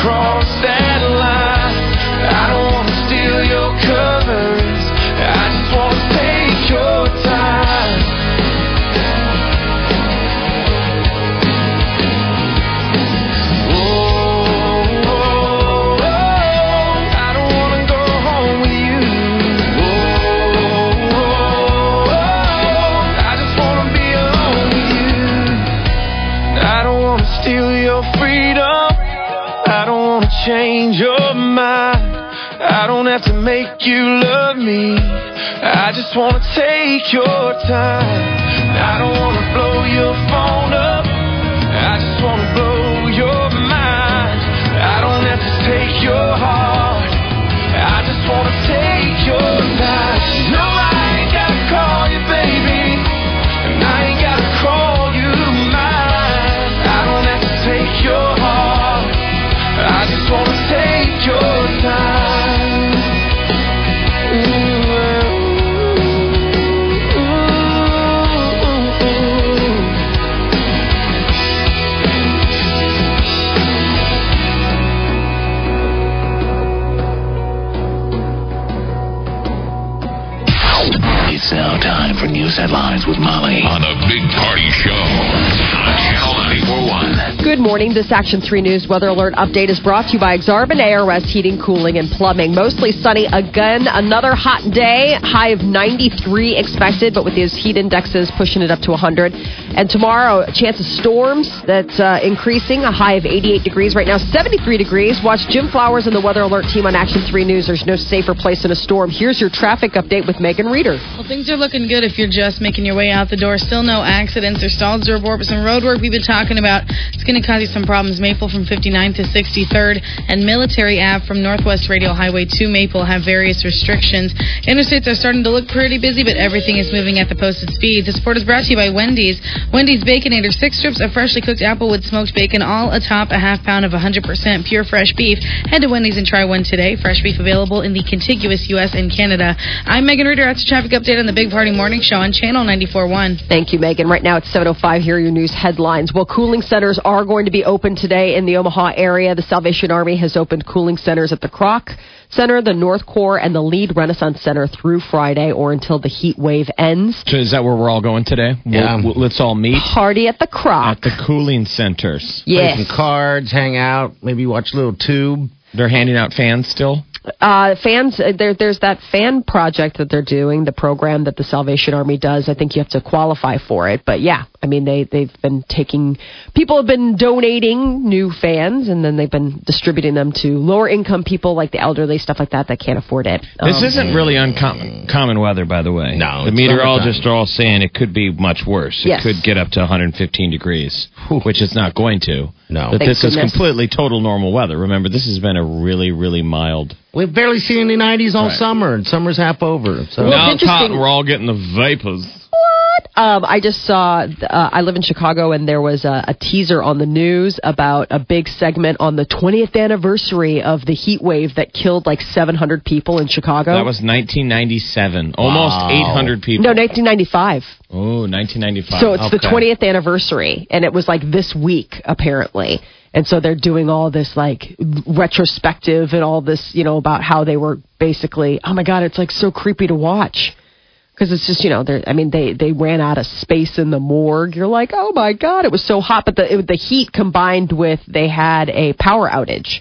Cross that change your mind. I don't have to make you love me. I just want to take your time. I don't want to blow your phone up. I just want to blow your mind. I don't have to take your heart. Headlines with Molly on the Big Party Show on Channel 941. Good morning. This Action 3 News weather alert update is brought to you by Exarban ARS Heating, Cooling, and Plumbing. Mostly sunny again. Another hot day. High of 93 expected, but with these heat indexes pushing it up to 100. And tomorrow, a chance of storms that's uh, increasing. A high of 88 degrees. Right now, 73 degrees. Watch Jim Flowers and the weather alert team on Action 3 News. There's no safer place in a storm. Here's your traffic update with Megan Reeder. Well, things are looking good if you're just making your way out the door. Still no accidents or stalls to report, but some road work we've been talking about. It's going to cause you some problems. Maple from 59 to 63rd and Military Ave from Northwest Radial Highway to Maple have various restrictions. Interstates are starting to look pretty busy, but everything is moving at the posted speed. The support is brought to you by Wendy's. Wendy's Baconator, six strips of freshly cooked applewood smoked bacon, all atop a half pound of 100% pure fresh beef. Head to Wendy's and try one today. Fresh beef available in the contiguous U.S. and Canada. I'm Megan Reeder. That's your traffic update on the Big Party Morning Show on Channel 94.1. Thank you, Megan. Right now it's 7.05. Here are your news headlines. Well, cooling centers are going to be open today in the Omaha area. The Salvation Army has opened cooling centers at the Kroc Center, the North Corps, and the Lead Renaissance Center through Friday or until the heat wave ends. So is that where we're all going today? Yeah. We'll, we'll- let's all meet Party at the Kroc. at the cooling centers. Play Yes. some cards, hang out, maybe watch a little tube. They're handing out fans still. Uh, fans, uh, there, there's that fan project that they're doing, the program that the Salvation Army does. I think you have to qualify for it, but yeah, I mean they they've been taking people have been donating new fans, and then they've been distributing them to lower income people like the elderly, stuff like that that can't afford it. This Um, isn't really uncommon common weather, by the way. No, the meteorologists are all saying it could be much worse. It Yes. could get up to 115 degrees, which it's not going to. No. but Thank this is completely total normal weather. Remember, this has been a really, really mild. We've barely seen any 90s all Right. summer, and summer's half over. So Well, now it's it's hot, and we're all getting the vapors. Um, I just saw. Uh, I live in Chicago, and there was a, a teaser on the news about a big segment on the 20th anniversary of the heat wave that killed like 700 people in Chicago. That was 1997. Almost 800 people. no 1995. Oh, 1995. So it's the 20th anniversary, and it was like this week apparently. And so they're doing all this like retrospective and all this, you know, about how they were basically. Oh my God, it's like so creepy to watch because it's just you know, they're. I mean, they they ran out of space in the morgue. You're like, oh my God, it was so hot, but the it, the heat combined with they had a power outage,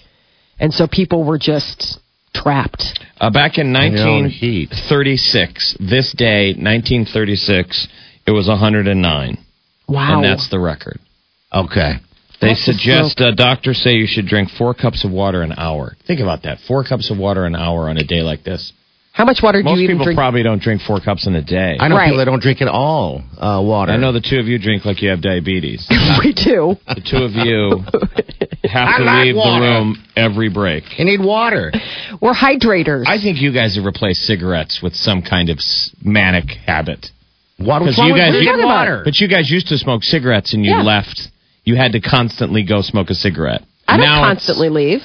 and so people were just trapped. Uh, back in Your own heat. 1936, this day, 1936, it was 109. Wow. And that's the record. okay. They That's suggest uh, doctors say you should drink four cups of water an hour. Think about that. Four cups of water an hour on a day like this. How much water do you even people drink? probably don't drink four cups in a day. I know Right. people that don't drink at all uh, water. I know the two of you drink like you have diabetes. we do. The two of you have to I like leave the room every break. You need water. We're hydrators. I think you guys have replaced cigarettes with some kind of manic habit. Water. What's Because you with guys, drinking talking about? water? but you guys used to smoke cigarettes and you Yeah. left. You had to constantly go smoke a cigarette. I don't Now constantly leave.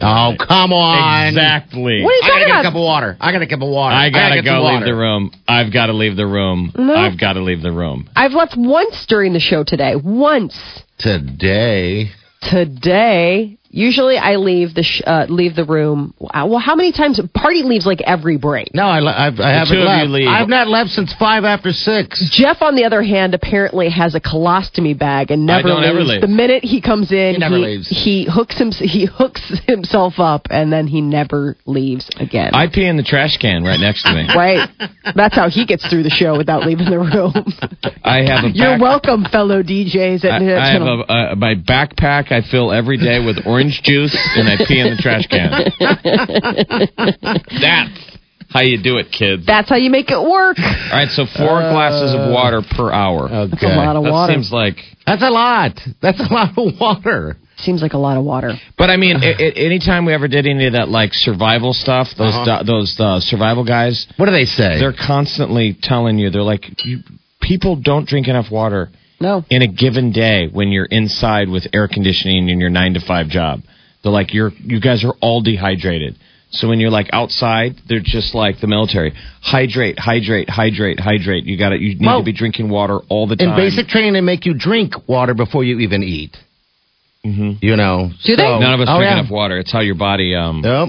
Oh, come on. Exactly. What are you I gotta talking get a cup of water. I got a cup of water. I gotta get go leave water. the room. I've got to leave the room. No. I've got to leave the room. I've left once during the show today. Once Today. today. Usually, I leave the sh- uh, leave the room. uh, Well, how many times? Party leaves like every break. No, I, I've, I haven't two you left. leave. I've not left since five after six. Jeff, on the other hand, apparently has a colostomy bag and I never don't leaves. ever leave. The minute he comes in, He never leaves. he hooks him. He hooks himself up, and then he never leaves again. I pee in the trash can right next to me. right. That's how he gets through the show without leaving the room. I have a You're back- welcome, fellow DJs at I, I have Channel. a, uh, my backpack I fill every day with orange juice and I pee in the trash can. That's how you do it, kids. That's how you make it work. All right, so four glasses of water per hour. Okay. That's a lot of that water. seems like. That's a lot. That's a lot of water. Seems like a lot of water. But I mean, a- a- anytime we ever did any of that like survival stuff, those Uh-huh. do- those uh, survival guys, What do they say? they're constantly telling you they're like, you, people don't drink enough water No. in a given day when you're inside with air conditioning in your nine to five job. They're like, you're you guys are all dehydrated. So when you're like outside, they're just like the military. Hydrate, hydrate, hydrate, hydrate. You got to You need Well, to be drinking water all the time. In basic training, they make you drink water before you even eat. Mhm. You know. Do they? so- None of us oh, drink yeah. enough water. It's how your body. Um, Yep.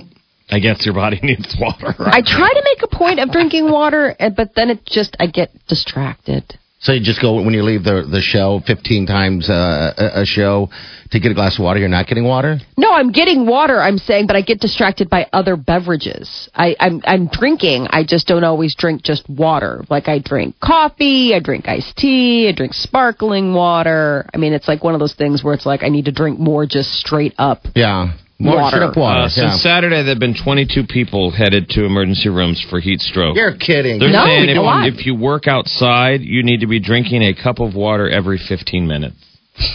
I guess your body needs water. I try to make a point of drinking water, eh, but then it just I get distracted. So you just go when you leave the the show 15 times uh, a, a show to get a glass of water. You're not getting water. No, I'm getting water. I'm saying, but I get distracted by other beverages. I, I'm I'm drinking. I just don't always drink just water. Like I drink coffee, I drink iced tea, I drink sparkling water. I mean, it's like one of those things where it's like I need to drink more just straight up. Yeah. More Water. up water. Uh, yeah. since Saturday, there have been 22 people headed to emergency rooms for heat stroke. You're kidding. They're No, saying a lot. if, if you work outside, you need to be drinking a cup of water every 15 minutes.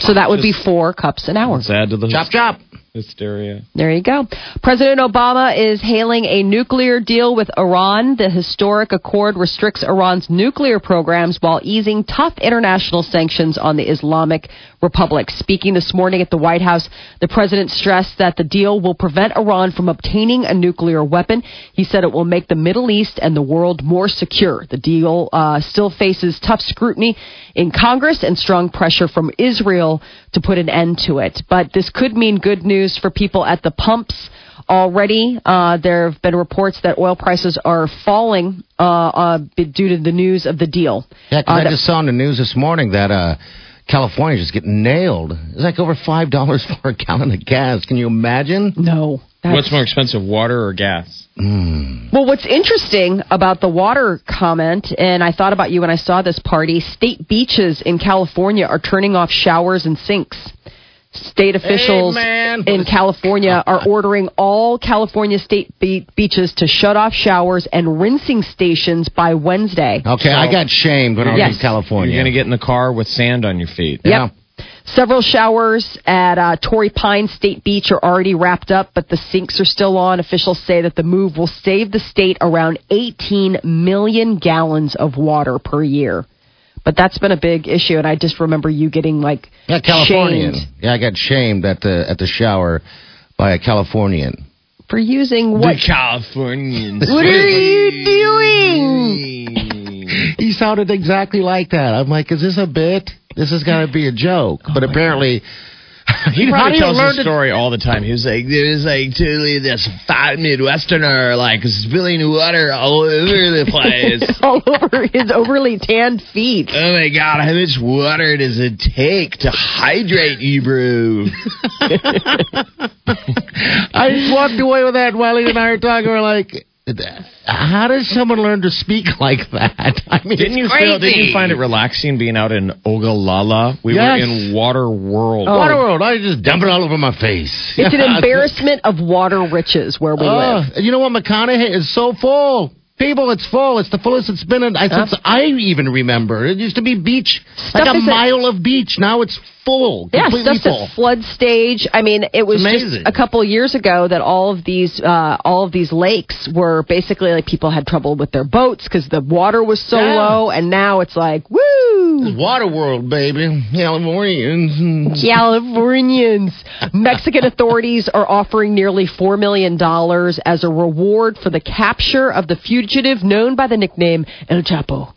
So that would be four cups an hour. Let's add to the chop chop. Hysteria. There you go. President Obama is hailing a nuclear deal with Iran. The historic accord restricts Iran's nuclear programs while easing tough international sanctions on the Islamic Republic. Speaking this morning at the White House, the president stressed that the deal will prevent Iran from obtaining a nuclear weapon. He said it will make the Middle East and the world more secure. The deal uh, still faces tough scrutiny in Congress and strong pressure from Israel to put an end to it. But this could mean good news for people at the pumps. Already, uh, there have been reports that oil prices are falling uh, uh, due to the news of the deal. Yeah, 'cause Uh, I that- just saw in the news this morning that uh, California just getting nailed. It's like over five dollars for a gallon of gas. Can you imagine? no. that's- What's more expensive, water or gas? Well, what's interesting about the water comment, and I thought about you when I saw this party, state beaches in California are turning off showers and sinks. State officials man. in California are ordering all California state be- beaches to shut off showers and rinsing stations by Wednesday. Okay, I got shamed when I was Yes. in California. You're going to get in the car with sand on your feet. Yeah. Several showers at uh, Torrey Pine State Beach are already wrapped up, but the sinks are still on. Officials say that the move will save the state around 18 million gallons of water per year. But that's been a big issue, and I just remember you getting like Yeah, Californian. shamed Yeah, I got shamed at the at the shower by a Californian. for using what? Californians. What are you doing? He sounded exactly like that. I'm like, is this a bit? This is got to be a joke. Oh but apparently, He probably tells to- story all the time. He was like, "There's like totally this fat Midwesterner like spilling water all over the place. All over his overly tanned feet. oh my god, how much water does it take to hydrate you, bro?" I walked away with that. Wiley and I were talking. We're like, How does someone learn to speak like that? I mean, Didn't you it's feel? Didn't you find it relaxing being out in Ogallala? We Yes. were in Water World. Oh. Waterworld, I just dump it all over my face. It's an embarrassment of water riches where we oh, live. Oh, you know what? McConaughy is so full. People, it's full. It's the fullest it's been in, since I even remember. It used to be beach, Stuff like a mile of beach. Now it's full, Yeah, completely stuff's full. at flood stage. I mean, it was just a couple of years ago that all of these uh, all of these lakes were basically like people had trouble with their boats because the water was so Yeah. low, and now it's like woo. Waterworld, baby. Californians. Californians. Mexican authorities are offering nearly $4 million as a reward for the capture of the fugitive known by the nickname El Chapo.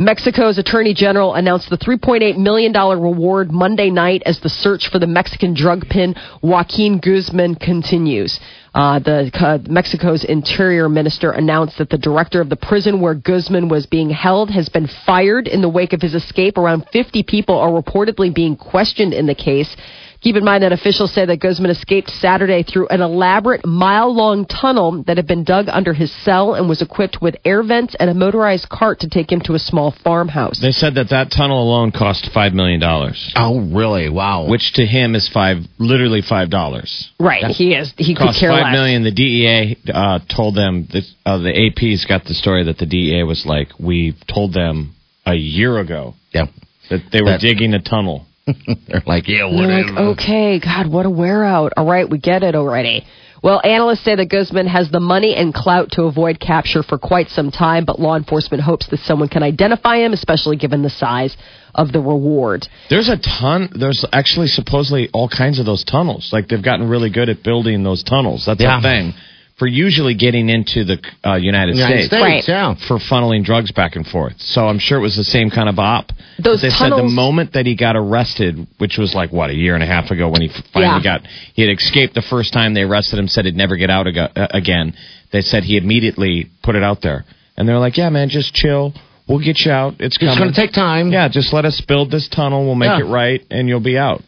Mexico's Attorney General announced the $3.8 million reward Monday night as the search for the Mexican drug pin Joaquin Guzman continues. Uh, the uh, Mexico's Interior Minister announced that the director of the prison where Guzman was being held has been fired in the wake of his escape. Around 50 people are reportedly being questioned in the case. Keep in mind that officials say that Guzman escaped Saturday through an elaborate mile long tunnel that had been dug under his cell and was equipped with air vents and a motorized cart to take him to a small farmhouse. They said that that tunnel alone cost five million dollars, Oh, really? Wow. which to him is five, literally five dollars. Right, he is. He could Cost care five less. million. The DEA uh, told them that uh, the AP's got the story that the DEA was like, we told them a year ago yeah. that they were That- digging a tunnel. They're like, yeah, And They're whatever. like, okay, God, what a wear out. All right, we get it already. Well, analysts say that Guzman has the money and clout to avoid capture for quite some time, but law enforcement hopes that someone can identify him, especially given the size of the reward. There's a ton. There's actually supposedly all kinds of those tunnels. Like they've gotten really good at building those tunnels. That's Yeah. a thing for usually getting into the uh, United, United States, Right. yeah. for funneling drugs back and forth. So I'm sure it was the same kind of op. Those But they said the moment that he got arrested, which was like what a year and a half ago, when he finally Yeah. got he had escaped the first time they arrested him, said he'd never get out ag- uh, again. They said he immediately put it out there, and they're like, "Yeah, man, just chill. We'll get you out. It's coming. It's going to take time. Yeah, just let us build this tunnel. We'll make Yeah. it right, and you'll be out."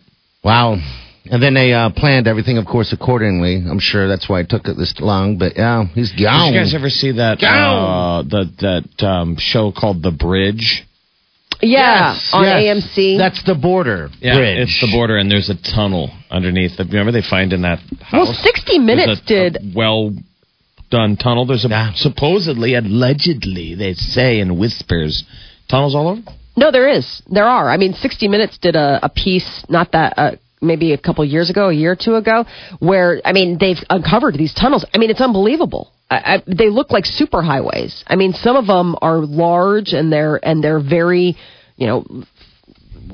Wow. And then they uh, planned everything, of course, accordingly. I'm sure that's why it took it this long. But yeah, he's gone. Did you guys ever see that uh, Gone. the that um, show called The Bridge? Yeah, Yes, on yes. AMC. That's the border bridge. it's the border, and there's a tunnel underneath. Remember they find in that house? well, 60 Minutes a- did. a well done tunnel. There's a Yeah. supposedly, allegedly, they say in whispers, tunnels all over. No, there is. There are. I mean, 60 Minutes did a, a piece, not that, uh, maybe a couple years ago, a year or two ago, where, I mean, they've uncovered these tunnels. I mean, it's unbelievable. I, I, they look like super highways. I mean, some of them are large and they're, and they're very, you know,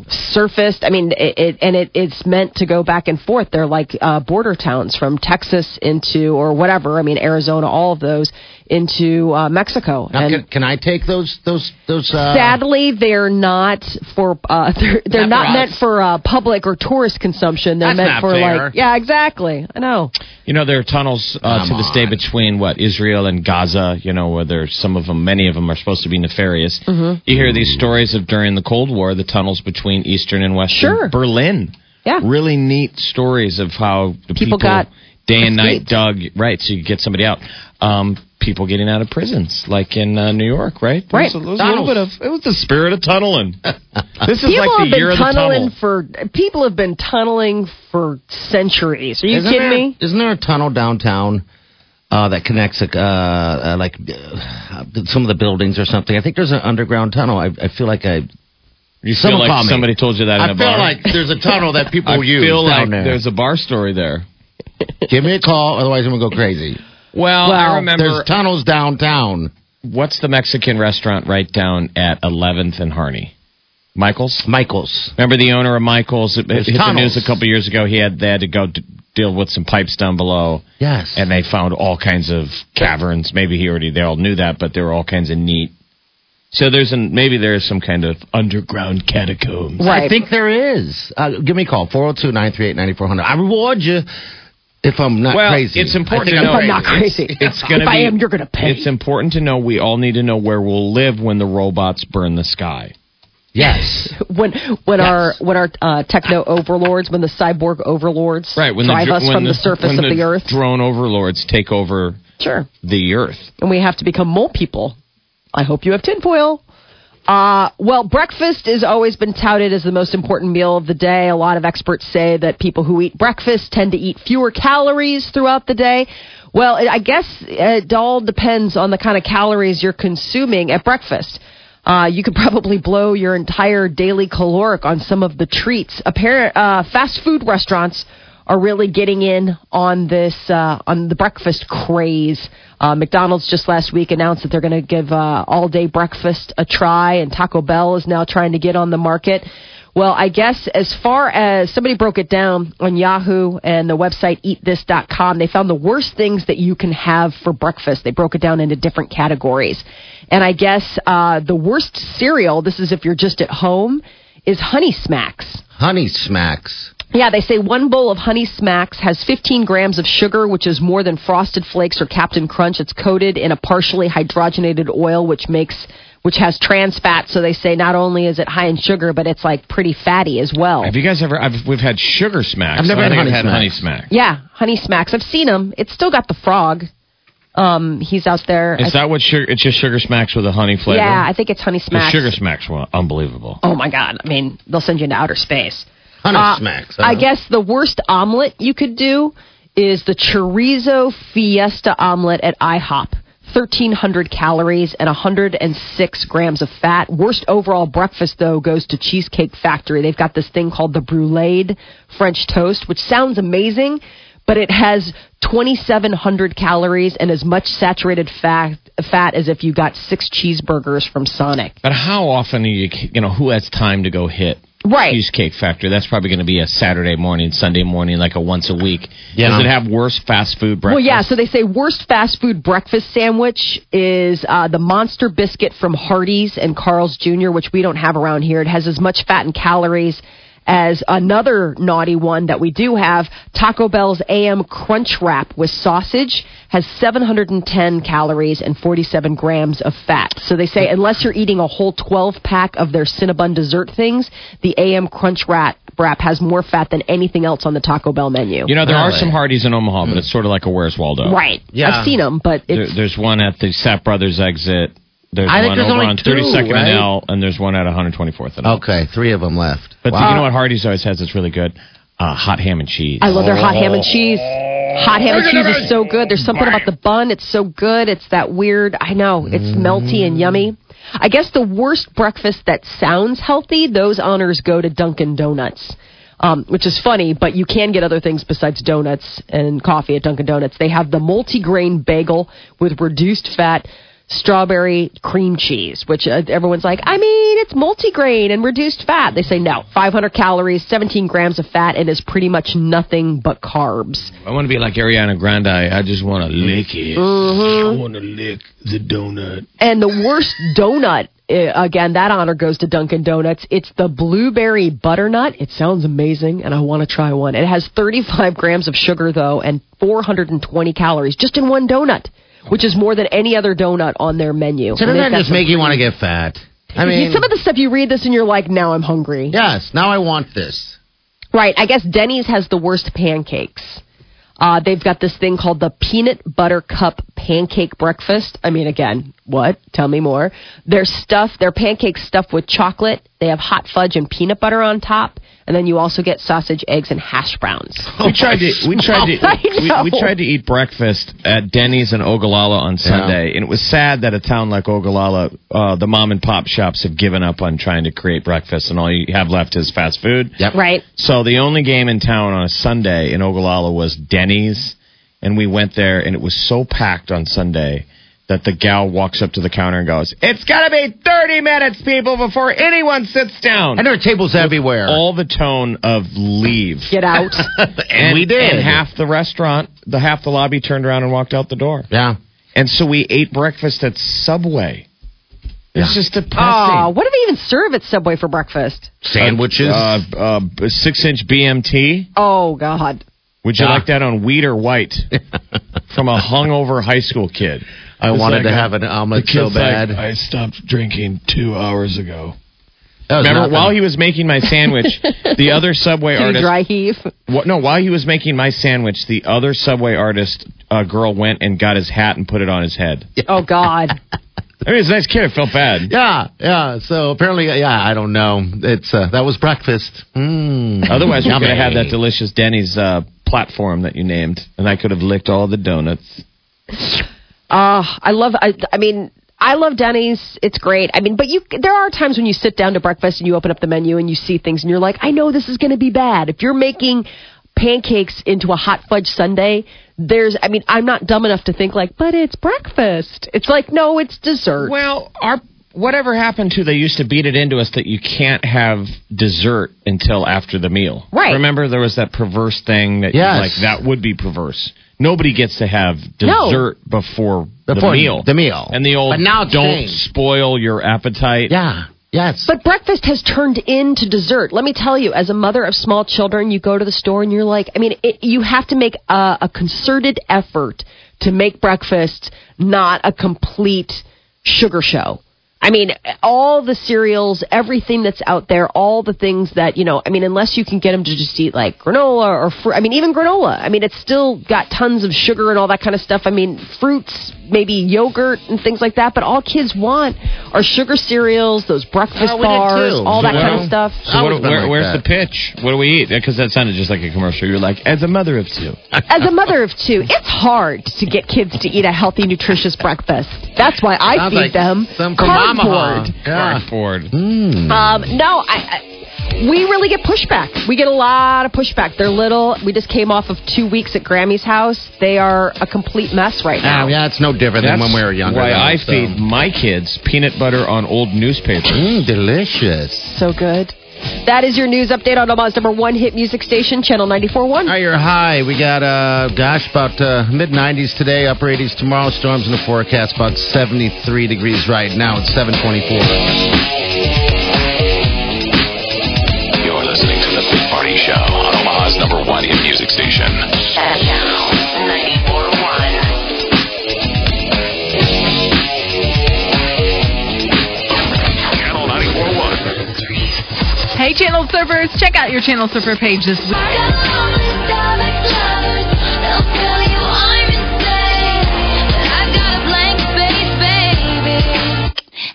surfaced. I mean, it, it and it, it's meant to go back and forth. They're like uh, border towns from Texas into or whatever. I mean, Arizona, all of those into uh, Mexico. Now, and can, can I take those those those? Uh, Sadly, they're not for uh, they're, they're Not not, for meant us. for uh, public or tourist consumption. They're That's meant not for fair. like yeah, exactly. I know. You know, there are tunnels uh, Come to this day between what Israel and Gaza. You know, where there's some of them, many of them are supposed to be nefarious. Mm-hmm. You hear these stories of during the Cold War, the tunnels between Eastern and Western Sure. Berlin. Yeah. really neat stories of how the People people, got day and night escaped. dug right, so you get somebody out. Um, people getting out of prisons, like in uh, New York, right? Right. It was, a, was a little bit of it was the spirit of tunneling. this is People like have the year been of the tunneling tunnel. for people have been tunneling for centuries. Are you isn't kidding there, me? Isn't there a tunnel downtown uh, that connects uh, uh, like uh, some of the buildings or something? I think there's an underground tunnel. I, I feel like I. You Someone feel call like me. somebody told you that in I a feel bar. like there's a tunnel that people I use feel down like there. there's a bar story there. Give me a call, otherwise I'm gonna go crazy. Well, Well, I remember There's tunnels downtown. what's the Mexican restaurant right down at 11th and Harney? Michael's. Michaels. Remember the owner of Michael's? It, hit the news a couple years ago. He had they had to go d- deal with some pipes down below, Yes. and they found all kinds of caverns. Maybe he already they all knew that, but there were all kinds of neat. So there's an maybe there is some kind of underground catacombs. Right. I think there is. Uh, give me a call, 402 938 9400. I reward you if I'm not Well, crazy. it's important to know. If I'm not crazy. It's going to If be. I am, you're gonna pay. It's important to know. We all need to know where we'll live when the robots burn the sky. Yes. when when Yes. our when our uh, techno overlords, when the cyborg overlords Right when drive the, us when from the, surface when of the, earth. drone overlords take over Sure. the earth. and we have to become mole people. I hope you have tinfoil. Uh, well, breakfast has always been touted as the most important meal of the day. A lot of experts say that people who eat breakfast tend to eat fewer calories throughout the day. Well, I guess it all depends on the kind of calories you're consuming at breakfast. Uh, you could probably blow your entire daily caloric on some of the treats. Apparent, uh, fast food restaurants are really getting in on this uh, on the breakfast craze. Uh, McDonald's just last week announced that they're going to give uh, all day breakfast a try, and Taco Bell is now trying to get on the market. Well, I guess as far as somebody broke it down on Yahoo and the website eatthis.com, they found the worst things that you can have for breakfast. They broke it down into different categories. And I guess uh, the worst cereal, this is if you're just at home, is Honey Smacks. Honey Smacks. Yeah, they say one bowl of Honey Smacks has 15 grams of sugar, which is more than Frosted Flakes or Captain Crunch. It's coated in a partially hydrogenated oil, which makes which has trans fat. So they say not only is it high in sugar, but it's like pretty fatty as well. Have you guys ever? I've, we've had sugar smacks. I've never I had Honey I've had Smacks. honey smack. yeah, Honey Smacks. I've seen them. It's still got the frog. Um, he's out there. Is that what sugar? It's just sugar smacks with a honey flavor. yeah, I think it's Honey smacks. the Smacks. sugar smacks were unbelievable. Oh my god! I mean, they'll send you into outer space. Honey Uh, Smacks. I huh? guess the worst omelet you could do is the chorizo fiesta omelet at IHOP. 1,300 calories and 106 grams of fat. Worst overall breakfast, though, goes to Cheesecake Factory. They've got this thing called the brulee French toast, which sounds amazing, but it has 2,700 calories and as much saturated fat, fat as if you got six cheeseburgers from Sonic. But how often are you? You know, who has time to go hit? Right. Cheesecake Factory. That's probably going to be a Saturday morning, Sunday morning, like a once a week. Yeah. Does it have worse fast food breakfast? Well, yeah. So they say worst fast food breakfast sandwich is uh, the Monster Biscuit from Hardee's and Carl's Jr., which we don't have around here. It has as much fat and calories as another naughty one that we do have. Taco Bell's AM Crunch Wrap with sausage has 710 calories and 47 grams of fat. So they say unless you're eating a whole 12 pack of their Cinnabon dessert things, the AM Crunch Wrap wrap has more fat than anything else on the Taco Bell menu. You know, there are some Hardee's in Omaha, but hmm. it's sort of like a Where's Waldo. Right. Yeah. I've seen them, but There, there's one at the Sapp Brothers exit. There's I think one there's over only on two, 32nd right? and L, and there's one at 124th and L. Okay, three of them left. But Wow. you know what Hardee's always has that's really good? Uh, hot ham and cheese. I love their hot ham and cheese. Hot ham and cheese is so good. There's something about the bun. It's so good. It's that weird. I know. It's melty and yummy. I guess the worst breakfast that sounds healthy, those honors go to Dunkin' Donuts. Um, which is funny, but you can get other things besides donuts and coffee at Dunkin' Donuts. They have the multigrain bagel with reduced fat strawberry cream cheese, which uh, everyone's like, I mean, it's multigrain and reduced fat. They say no, 500 calories, 17 grams of fat, and is pretty much nothing but carbs. I want to be like Ariana Grande. I just want to lick it. I want to lick the donut. And the worst donut, uh, again, that honor goes to Dunkin' Donuts. It's the blueberry butternut. It sounds amazing, and I want to try one. It has 35 grams of sugar, though, and 420 calories just in one donut, which is more than any other donut on their menu. So doesn't that just make you want to get fat? I mean, some of the stuff you read this and you're like, now I'm hungry. yes. Now I want this. Right. I guess Denny's has the worst pancakes. Uh, they've got this thing called the peanut butter cup pancake breakfast. I mean, again, what? Tell me more. They're stuffed, their pancakes stuffed with chocolate. They have hot fudge and peanut butter on top. And then you also get sausage, eggs, and hash browns. We tried to we tried to we, we tried to eat breakfast at Denny's in Ogallala on Sunday, and it was sad that a town like Ogallala, uh, the mom and pop shops have given up on trying to create breakfast, and all you have left is fast food. Yep. Right. So the only game in town on a Sunday in Ogallala was Denny's, and we went there, and it was so packed on Sunday that the gal walks up to the counter and goes, "It's got to be 30 minutes, people, before anyone sits down." And there are tables everywhere. all the tone of leave. Get out. and we did. And half the restaurant, the half the lobby turned around and walked out the door. Yeah. And so we ate breakfast at Subway. It's just oh, depressing. what do they even serve at Subway for breakfast? Sandwiches. Uh, uh, a six-inch BMT. Oh, God. Would you Yeah. like that on wheat or white? From a hungover high school kid. I wanted like to have an omelet the so kid's like, bad. I stopped drinking two hours ago. Remember, nothing. while he was making my sandwich, the other Subway Too artist dry heave. What, no, while he was making my sandwich, the other Subway artist a girl went and got his hat and put it on his head. Oh God. I mean, he's a nice kid. I felt bad. Yeah, yeah. So apparently, yeah, I don't know. It's uh, that was breakfast. Mm. Otherwise, we could gonna have that delicious Denny's uh, platform that you named, and I could have licked all the donuts. Uh, I love. I, I mean, I love Denny's. It's great. I mean, but you there are times when you sit down to breakfast and you open up the menu and you see things and you're like, I know this is going to be bad. If you're making pancakes into a hot fudge sundae, there's. I mean, I'm not dumb enough to think like, but it's breakfast. It's like, no, it's dessert. Well, our whatever happened to they used to beat it into us that you can't have dessert until after the meal. Right. Remember there was that perverse thing that Yes. like that would be perverse. Nobody gets to have No. dessert before, Before the meal. the meal. And the old But now don't changed. spoil your appetite. Yeah. Yes. But breakfast has turned into dessert. Let me tell you, as a mother of small children, you go to the store and you're like, I mean, it, you have to make a, a concerted effort to make breakfast not a complete sugar show. I mean, all the cereals, everything that's out there, all the things that, you know, I mean, unless you can get them to just eat like granola or fruit, I mean, even granola, I mean, it's still got tons of sugar and all that kind of stuff. I mean, fruits, maybe yogurt and things like that, but all kids want are sugar cereals, those breakfast Oh, bars, all that Well, kind of stuff. So what, where, like where's that. the pitch? What do we eat? Because that sounded just like a commercial. You're like, as a mother of two. As a mother of two, it's hard to get kids to eat a healthy, nutritious breakfast. That's why I Sounds feed like them some from Omaha. Yeah. Ford. Mm. Um, no, I, I, we really get pushback. We get a lot of pushback. They're little. We just came off of two weeks at Grammy's house. They are a complete mess right now. Ah, yeah, it's no different than when we were younger. Why I so. feed my kids peanut butter on old newspapers. Mm, delicious. So good. That is your news update on Omaha's number one hit music station, Channel 94.1. All right, you're high. We got, uh, gosh, about uh, mid 90s today, upper 80s tomorrow. Storms in the forecast, about 73 degrees right now. It's 724. You're listening to The Big Party Show on Omaha's number one hit music station. Channel Surfers, check out your Channel Surfer page this week.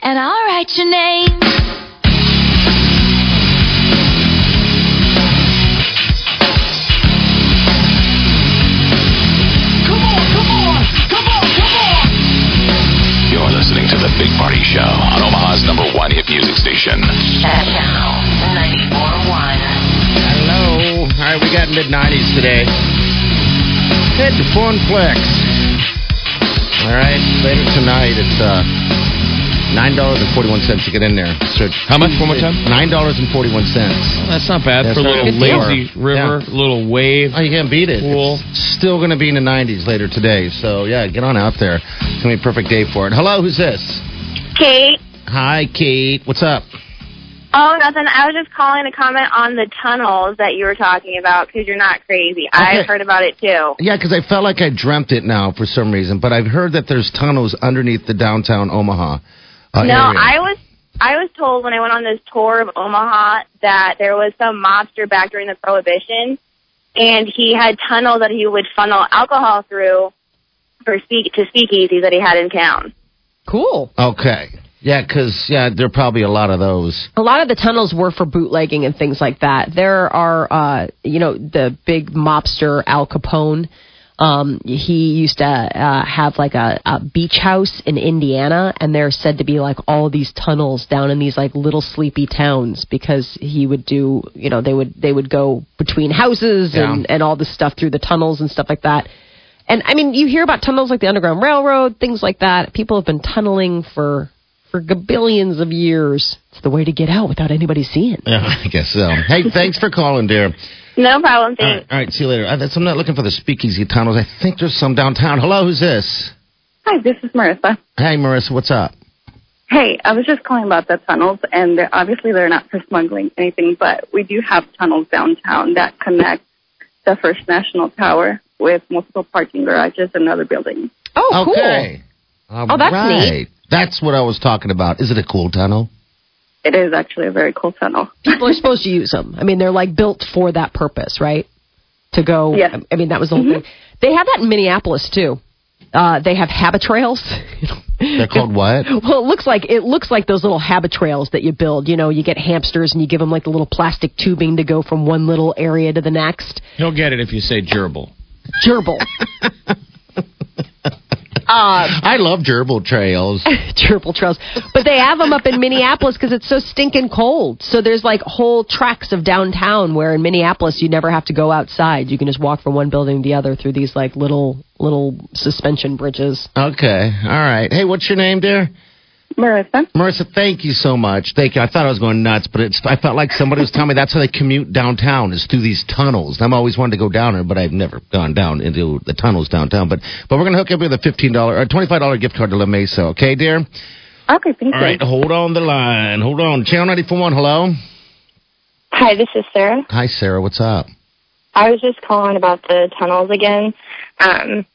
And I'll write your name. Big Party Show on Omaha's number one hit music station. Channel 94.1. Hello. All right, we got mid 90s today. Head to Funplex. All right, later tonight, it's uh, $9.41 to get in there. So How much? One more time? $9.41. That's not bad That's for a not little good deal. lazy river, little wave. Oh, you can't beat it. Cool. It's still going to be in the 90s later today. So, yeah, get on out there. It's going to be a perfect day for it. Hello, who's this? Kate. Hi, Kate. What's up? Oh, nothing. I was just calling to comment on the tunnels that you were talking about because you're not crazy. Okay. I've heard about it too. Yeah, because I felt like I dreamt it now for some reason, but I've heard that there's tunnels underneath the downtown Omaha. Uh, no, area. I was I was told when I went on this tour of Omaha that there was some mobster back during the Prohibition, and he had tunnels that he would funnel alcohol through for speak to speakeasies that he had in town. Cool. Okay. Yeah, because yeah, there are probably a lot of those. A lot of the tunnels were for bootlegging and things like that. There are, uh, you know, the big mobster Al Capone. Um, he used to uh, have like a, a beach house in Indiana, and there's said to be like all these tunnels down in these like little sleepy towns because he would do, you know, they would they would go between houses and and all this stuff through the tunnels and stuff like that. And I mean, you hear about tunnels like the Underground Railroad, things like that. People have been tunneling for for billions of years. It's the way to get out without anybody seeing. Yeah, I guess so. Hey, thanks for calling, dear. No problem. All right, all right, see you later. I, that's, I'm not looking for the speakeasy tunnels. I think there's some downtown. Hello, who's this? Hi, this is Marissa. Hey, Marissa, what's up? Hey, I was just calling about the tunnels, and they're, obviously they're not for smuggling anything, but we do have tunnels downtown that connect the First National Tower with multiple parking garages and other buildings. Oh, cool. Okay. All Oh, that's right. neat. That's what I was talking about. Is it a cool tunnel? It is actually a very cool tunnel. People are supposed to use them. I mean, they're like built for that purpose, right? to go. Yeah. I mean, that was the whole thing. They have that in Minneapolis too. Uh, they have habit trails. They're called what? Well, it looks like it looks like those little habit trails that you build. You know, you get hamsters and you give them like the little plastic tubing to go from one little area to the next. You'll get it if you say gerbil. Gerbil. Uh, I love gerbil trails. gerbil trails. But they have them up in Minneapolis because it's so stinking cold. So there's like whole tracks of downtown where in Minneapolis you never have to go outside. You can just walk from one building to the other through these like little little suspension bridges. Okay, all right. Hey, what's your name, dear? Marissa. Marissa, thank you so much. Thank you. I thought I was going nuts, but it's. I felt like somebody was telling me that's how they commute downtown is through these tunnels. I'm always wanted to go down there, but I've never gone down into the tunnels downtown. But but we're gonna hook up with a fifteen dollar or twenty five dollar gift card to La Mesa. Okay, dear. Okay, thank All you. right, hold on the line. Hold on. Channel ninety four one. Hello. Hi, this is Sarah. Hi, Sarah. What's up? I was just calling about the tunnels again. Um,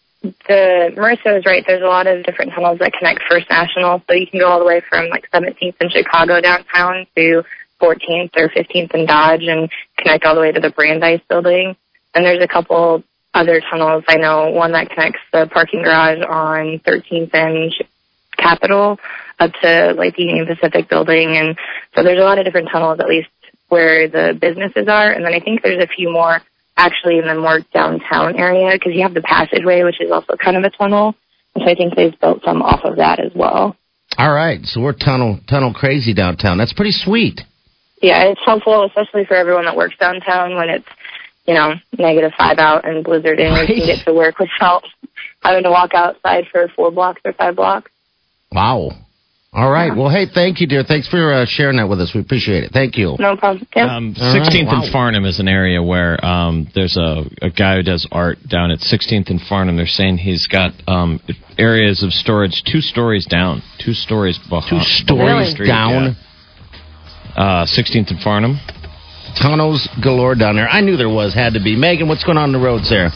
the Marissa is right. There's a lot of different tunnels that connect First National, so you can go all the way from like 17th in Chicago downtown to 14th or 15th in Dodge, and connect all the way to the Brandeis building. And there's a couple other tunnels. I know one that connects the parking garage on 13th and Capitol up to like the Union Pacific building, and so there's a lot of different tunnels at least where the businesses are. And then I think there's a few more actually in the more downtown area because you have the passageway, which is also kind of a tunnel. And so I think they've built some off of that as well. All right, so we're tunnel tunnel crazy downtown. That's pretty sweet. Yeah, it's helpful, especially for everyone that works downtown when it's, you know, negative five out and blizzard in. You can get to work without having to walk outside for four blocks or five blocks. Wow. All right. Well, hey, thank you, dear. Thanks for uh, sharing that with us. We appreciate it. Thank you. No problem. Yeah. Um, All right, 16th wow. and Farnam is an area where um, there's a, a guy who does art down at 16th and Farnam. They're saying he's got um, areas of storage two stories down, two stories behind. Two stories down. Uh, 16th and Farnam. Tunnels galore down there. I knew there was, had to be. Megan, what's going on on the roads there?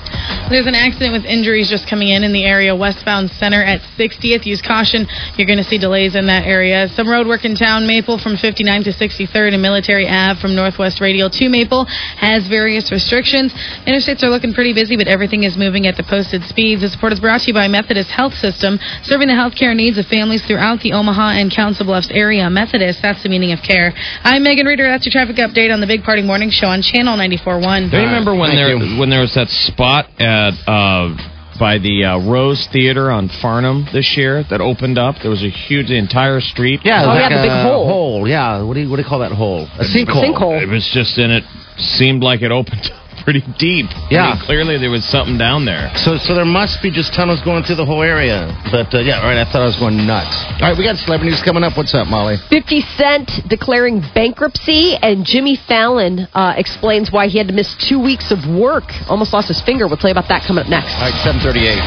There's an accident with injuries just coming in in the area westbound center at 60th. Use caution. You're going to see delays in that area. Some road work in town. Maple from 59 to 63rd and Military Ave from Northwest Radial to Maple has various restrictions. Interstates are looking pretty busy, but everything is moving at the posted speeds. This report is brought to you by Methodist Health System, serving the healthcare needs of families throughout the Omaha and Council Bluffs area. Methodist, that's the meaning of care. I'm Megan Reeder. That's your traffic update on the Big Party Morning Show on Channel 94.1. Do you remember when Thank there you. when there was that spot at uh, by the uh, Rose Theater on Farnam this year that opened up? There was a huge the entire street. Yeah, Oh, like yeah, the big a hole. Hole, yeah. What do you what do you call that hole? A sinkhole. Sinkhole. It was just in it. Seemed like it opened pretty deep. I Yeah. mean, clearly there was something down there. So so there must be just tunnels going through the whole area. But uh, yeah, all right. I thought I was going nuts. All right, we got celebrity news coming up. What's up, Molly? 50 Cent declaring bankruptcy, and Jimmy Fallon uh, explains why he had to miss two weeks of work. Almost lost his finger. We'll tell you about that coming up next. All right, seven thirty-eight.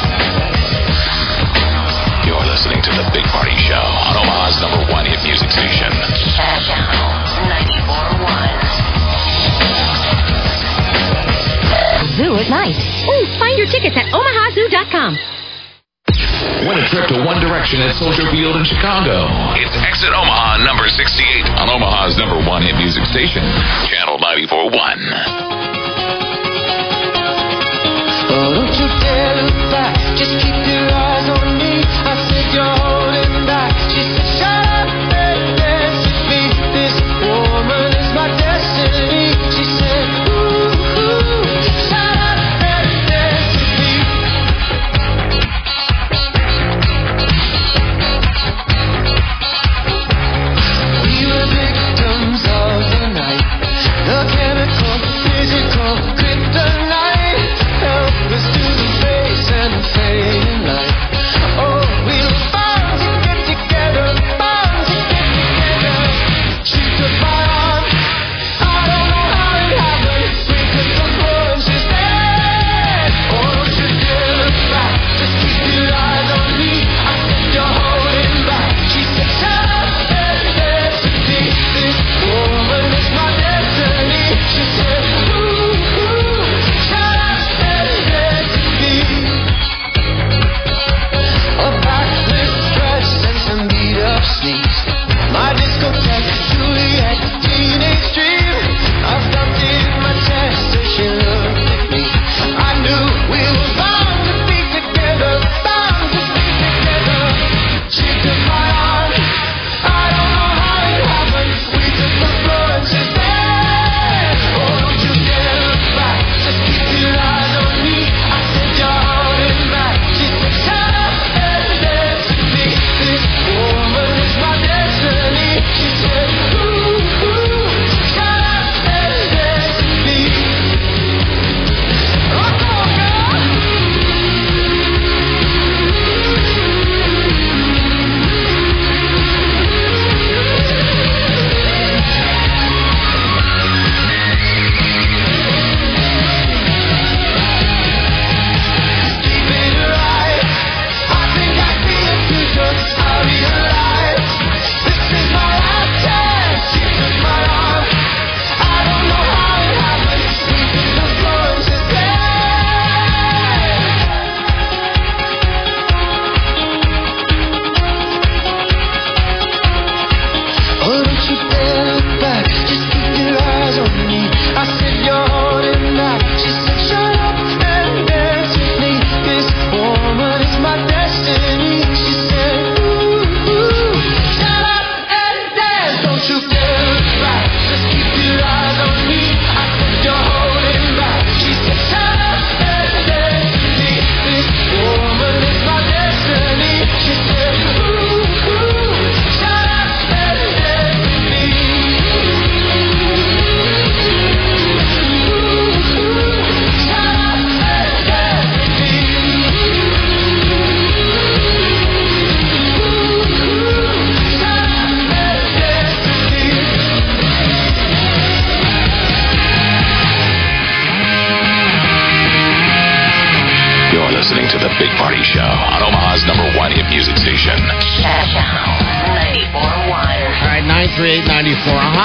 You're listening to The Big Party Show on Omaha's number one hit music station. Ooh, find your tickets at omahazoo.com. Win a trip to One Direction at Soldier Field in Chicago. It's Exit Omaha number 68 on Omaha's number one hit music station, Channel 94.1. Oh, don't you dare look back. Just keep your eyes on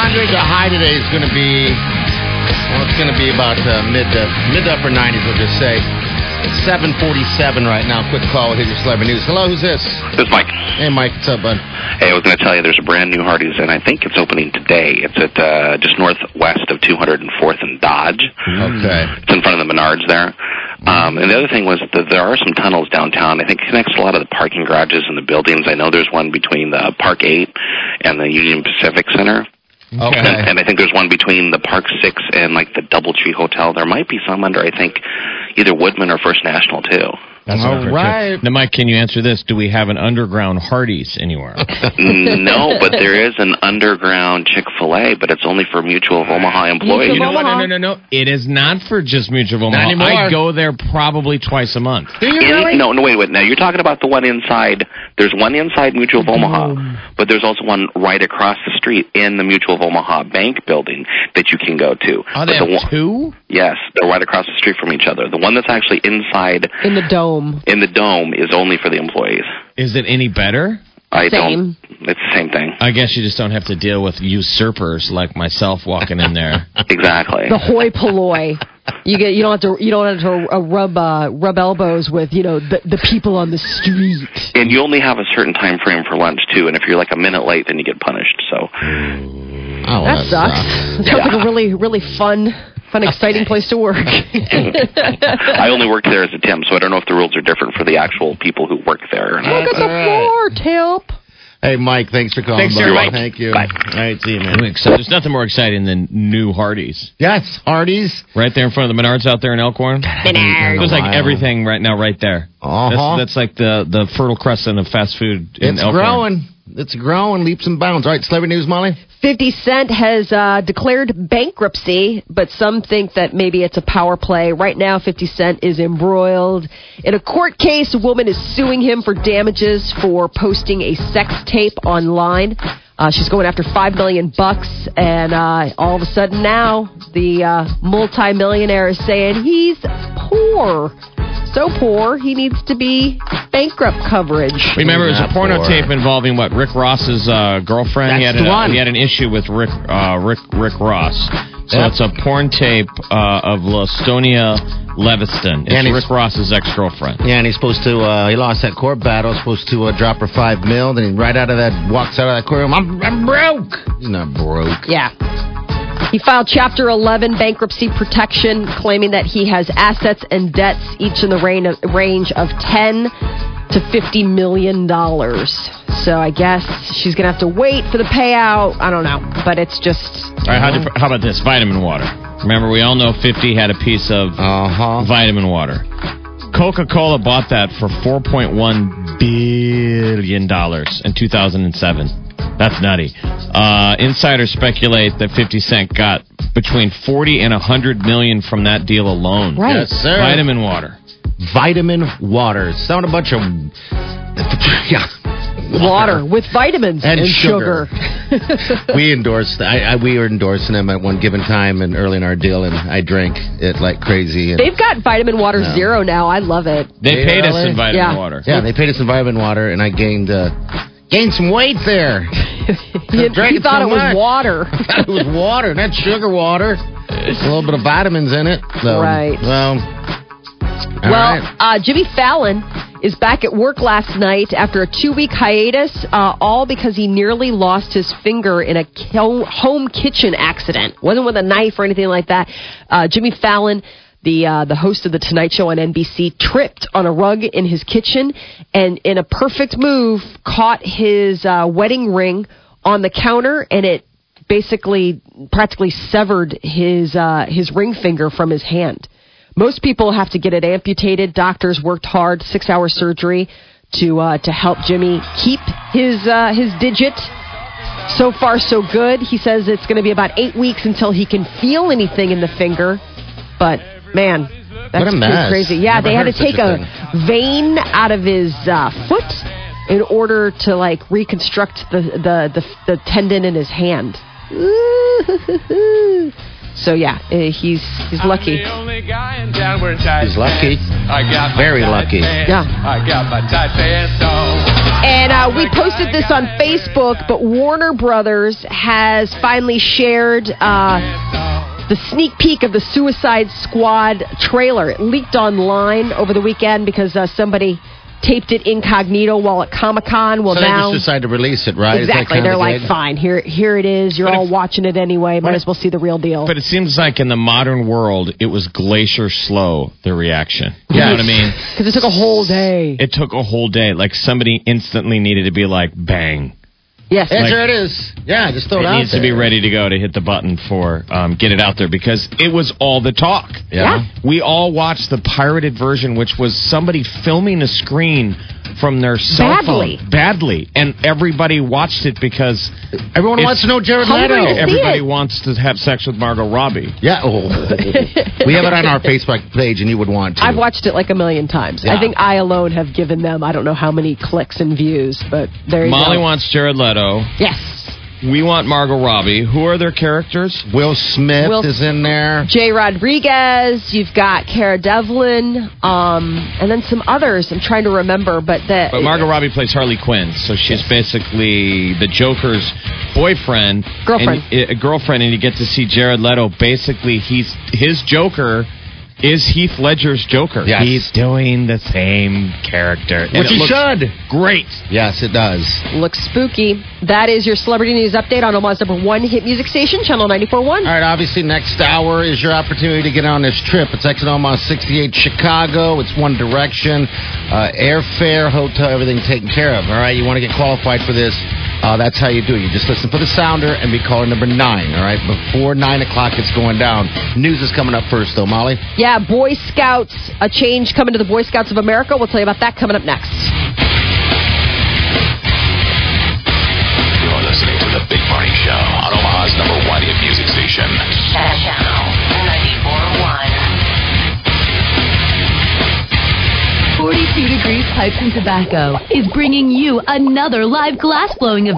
9400. The high today is going to be, well, it's going to be about uh, mid to mid to upper 90s, we'll just say. It's 747 right now. Quick call. Hit your celebrity news. Hello, who's this? This is Mike. Hey, Mike. What's up, bud? Hey, I was going to tell you there's a brand new Hardee's, and I think it's opening today. It's at uh, just northwest of 204th and Dodge. Okay. It's in front of the Menards there. Um, and the other thing was that there are some tunnels downtown. I think it connects a lot of the parking garages and the buildings. I know there's one between the Park 8 and the Union Pacific Center. Okay. And, and I think there's one between the Park 6 and like the Doubletree Hotel. There might be some under, I think, either Woodmen or First National, too. That's All what I've heard, too. right. Now, Mike, can you answer this? Do we have an underground Hardee's anywhere? no, but there is an underground Chick Fil A, but it's only for Mutual of Omaha employees. you know what? No, no, no, no. It is not for just Mutual of Omaha. anymore. I go there probably twice a month. Do you really? no, no, wait, wait. Now you're talking about the one inside. There's one inside Mutual of Omaha, but there's also one right across the street in the Mutual of Omaha Bank building that you can go to. Oh, But they the have one- two? Yes, they're right across the street from each other. The one that's actually inside In the dome. In the dome is only for the employees. Is it any better? I Same. don't. It's the same thing. I guess you just don't have to deal with usurpers like myself walking in there. Exactly. The hoi polloi. You get you don't have to you don't have to uh, rub uh, rub elbows with you know the the people on the street. And you only have a certain time frame for lunch too. And if you're like a minute late, then you get punished. So Oh, That sucks. Sounds like a really really fun fun exciting place to work. I only worked there as a temp, so I don't know if the rules are different for the actual people who work there. Or not. Look at the floor, Temp. Hey, Mike. Thanks for calling. Thanks, buddy. Mike. Thank you. Bye. All right, see you, man. I'm. There's nothing more exciting than new Hardee's. Yes, Hardee's. Right there in front of the Menards out there in Elkhorn. Menards. There's like everything right now right there. Uh-huh. That's, that's like the, the fertile crescent of fast food in It's Elkhorn. growing. It's growing leaps and bounds. All right, celebrity news, Molly. 50 Cent has uh, declared bankruptcy, but some think that maybe it's a power play. Right now, 50 Cent is embroiled in a court case. A woman is suing him for damages for posting a sex tape online. Uh, she's going after five million bucks, and uh, all of a sudden now the uh, multimillionaire is saying he's poor, so poor he needs to be bankrupt coverage. Remember, it was a Not porno poor. tape involving what Rick Ross's uh, girlfriend. he had That's an, the one. he had an issue with Rick uh, Rick Rick Ross. So Yep. it's a porn tape uh, of Lastonia Leviston. It's And Rick Ross's ex girlfriend. Yeah, and he's supposed to. Uh, he lost that court battle. Supposed to uh, drop her five mil. Then he right out of that walks out of that courtroom. I'm, I'm broke. He's not broke. Yeah. He filed Chapter 11 bankruptcy protection, claiming that he has assets and debts each in the range of, range of 10 to 50 million dollars. So I guess she's gonna have to wait for the payout. I don't know, but it's just All right, how, do- how about this? Vitamin water. Remember, we all know 50 had a piece of Uh-huh. vitamin water. Coca Cola bought that for $4.1 billion in 2007. That's nutty. Uh, insiders speculate that 50 Cent got between 40 and 100 million from that deal alone. Right. Yes, sir. Vitamin water. Vitamin water. Sound a bunch of yeah. water with vitamins And and, sugar. sugar. we endorsed. I, I we were endorsing them at one given time and early in our deal, and I drank it like crazy. And, They've got vitamin water No. zero now. I love it. They paid us in vitamin Yeah. water. yeah, they paid us in vitamin water, and I gained uh, gained some weight there. He it thought so it was water. it was water, not sugar water. A little bit of vitamins in it. So, Right. Well. well, right. uh, Jimmy Fallon is back at work last night after a two week hiatus, uh, all because he nearly lost his finger in a home kitchen accident. Wasn't with a knife or anything like that. Uh, Jimmy Fallon. The uh, the host of the Tonight Show on NBC tripped on a rug in his kitchen and in a perfect move caught his uh, wedding ring on the counter and it basically practically severed his uh, his ring finger from his hand. Most people have to get it amputated. Doctors worked hard, six hour surgery to uh, to help Jimmy keep his uh, his digit. So far, so good. He says it's going to be about eight weeks until he can feel anything in the finger. But man, that's What a pretty mess. crazy. Yeah, Never they had to take a a, vein out of his uh, foot in order to like reconstruct the the the, the tendon in his hand. So yeah, uh, he's he's lucky. only guy in town wearing tight He's lucky. I got Very lucky. pants. Yeah. I got my tight pants on. And uh, we posted this on Facebook, but Warner Brothers has finally shared uh, the sneak peek of the Suicide Squad trailer. It leaked online over the weekend because uh, somebody taped it incognito while at Comic Con. Well, so they just decided to release it, right? Exactly, they're like, gig? fine, here, here it is. You're But all if- watching it anyway. Might but as well see the real deal. But it seems like in the modern world, it was glacier slow, the reaction. You Yes. know what I mean? Because it took a whole day. It took a whole day. Like somebody instantly needed to be like, bang. Yes. Like- there it is. Yeah, just throw it, It out needs there. to be ready to go to hit the button for um, get it out there because it was all the talk. Yeah. We all watched the pirated version, which was somebody filming a screen from their cell Badly. phone badly, and everybody watched it because Everyone wants to know Jared Leto. everybody it. wants to have sex with Margot Robbie. Yeah. Oh. we have it on our Facebook page, and you would want to. I've watched it like a million times. I think I alone have given them I don't know how many clicks and views, but there you Molly go. wants Jared Leto. yes. We want Margot Robbie. Who are their characters? Will Smith Will- is in there. Jay Rodriguez, you've got Cara Devlin, um, and then some others. I'm trying to remember, but that. But Margot Robbie plays Harley Quinn, so she's basically the Joker's boyfriend, Girlfriend. and, uh, girlfriend, and you get to see Jared Leto. Basically, he's his Joker is Heath Ledger's Joker. Yes. He's doing the same character, and Which he should. Great. Yes, it does. looks spooky. That is your celebrity news update on Omaha's number one hit music station, Channel 94.1. All right, obviously, next hour is your opportunity to get on this trip. It's exit Omaha 68 Chicago. It's One Direction. Uh, airfare, hotel, everything taken care of. All right, you want to get qualified for this. Uh, that's how you do it. You just listen for the sounder and be caller number nine. All right, before nine o'clock, it's going down. News is coming up first, though, Molly. Yeah, Boy Scouts, a change coming to the Boy Scouts of America. We'll tell you about that coming up next. You're listening to The Big Party Show on Omaha's number one hit music station. 42 Degrees Pipes and Tobacco is bringing you another live glass blowing event.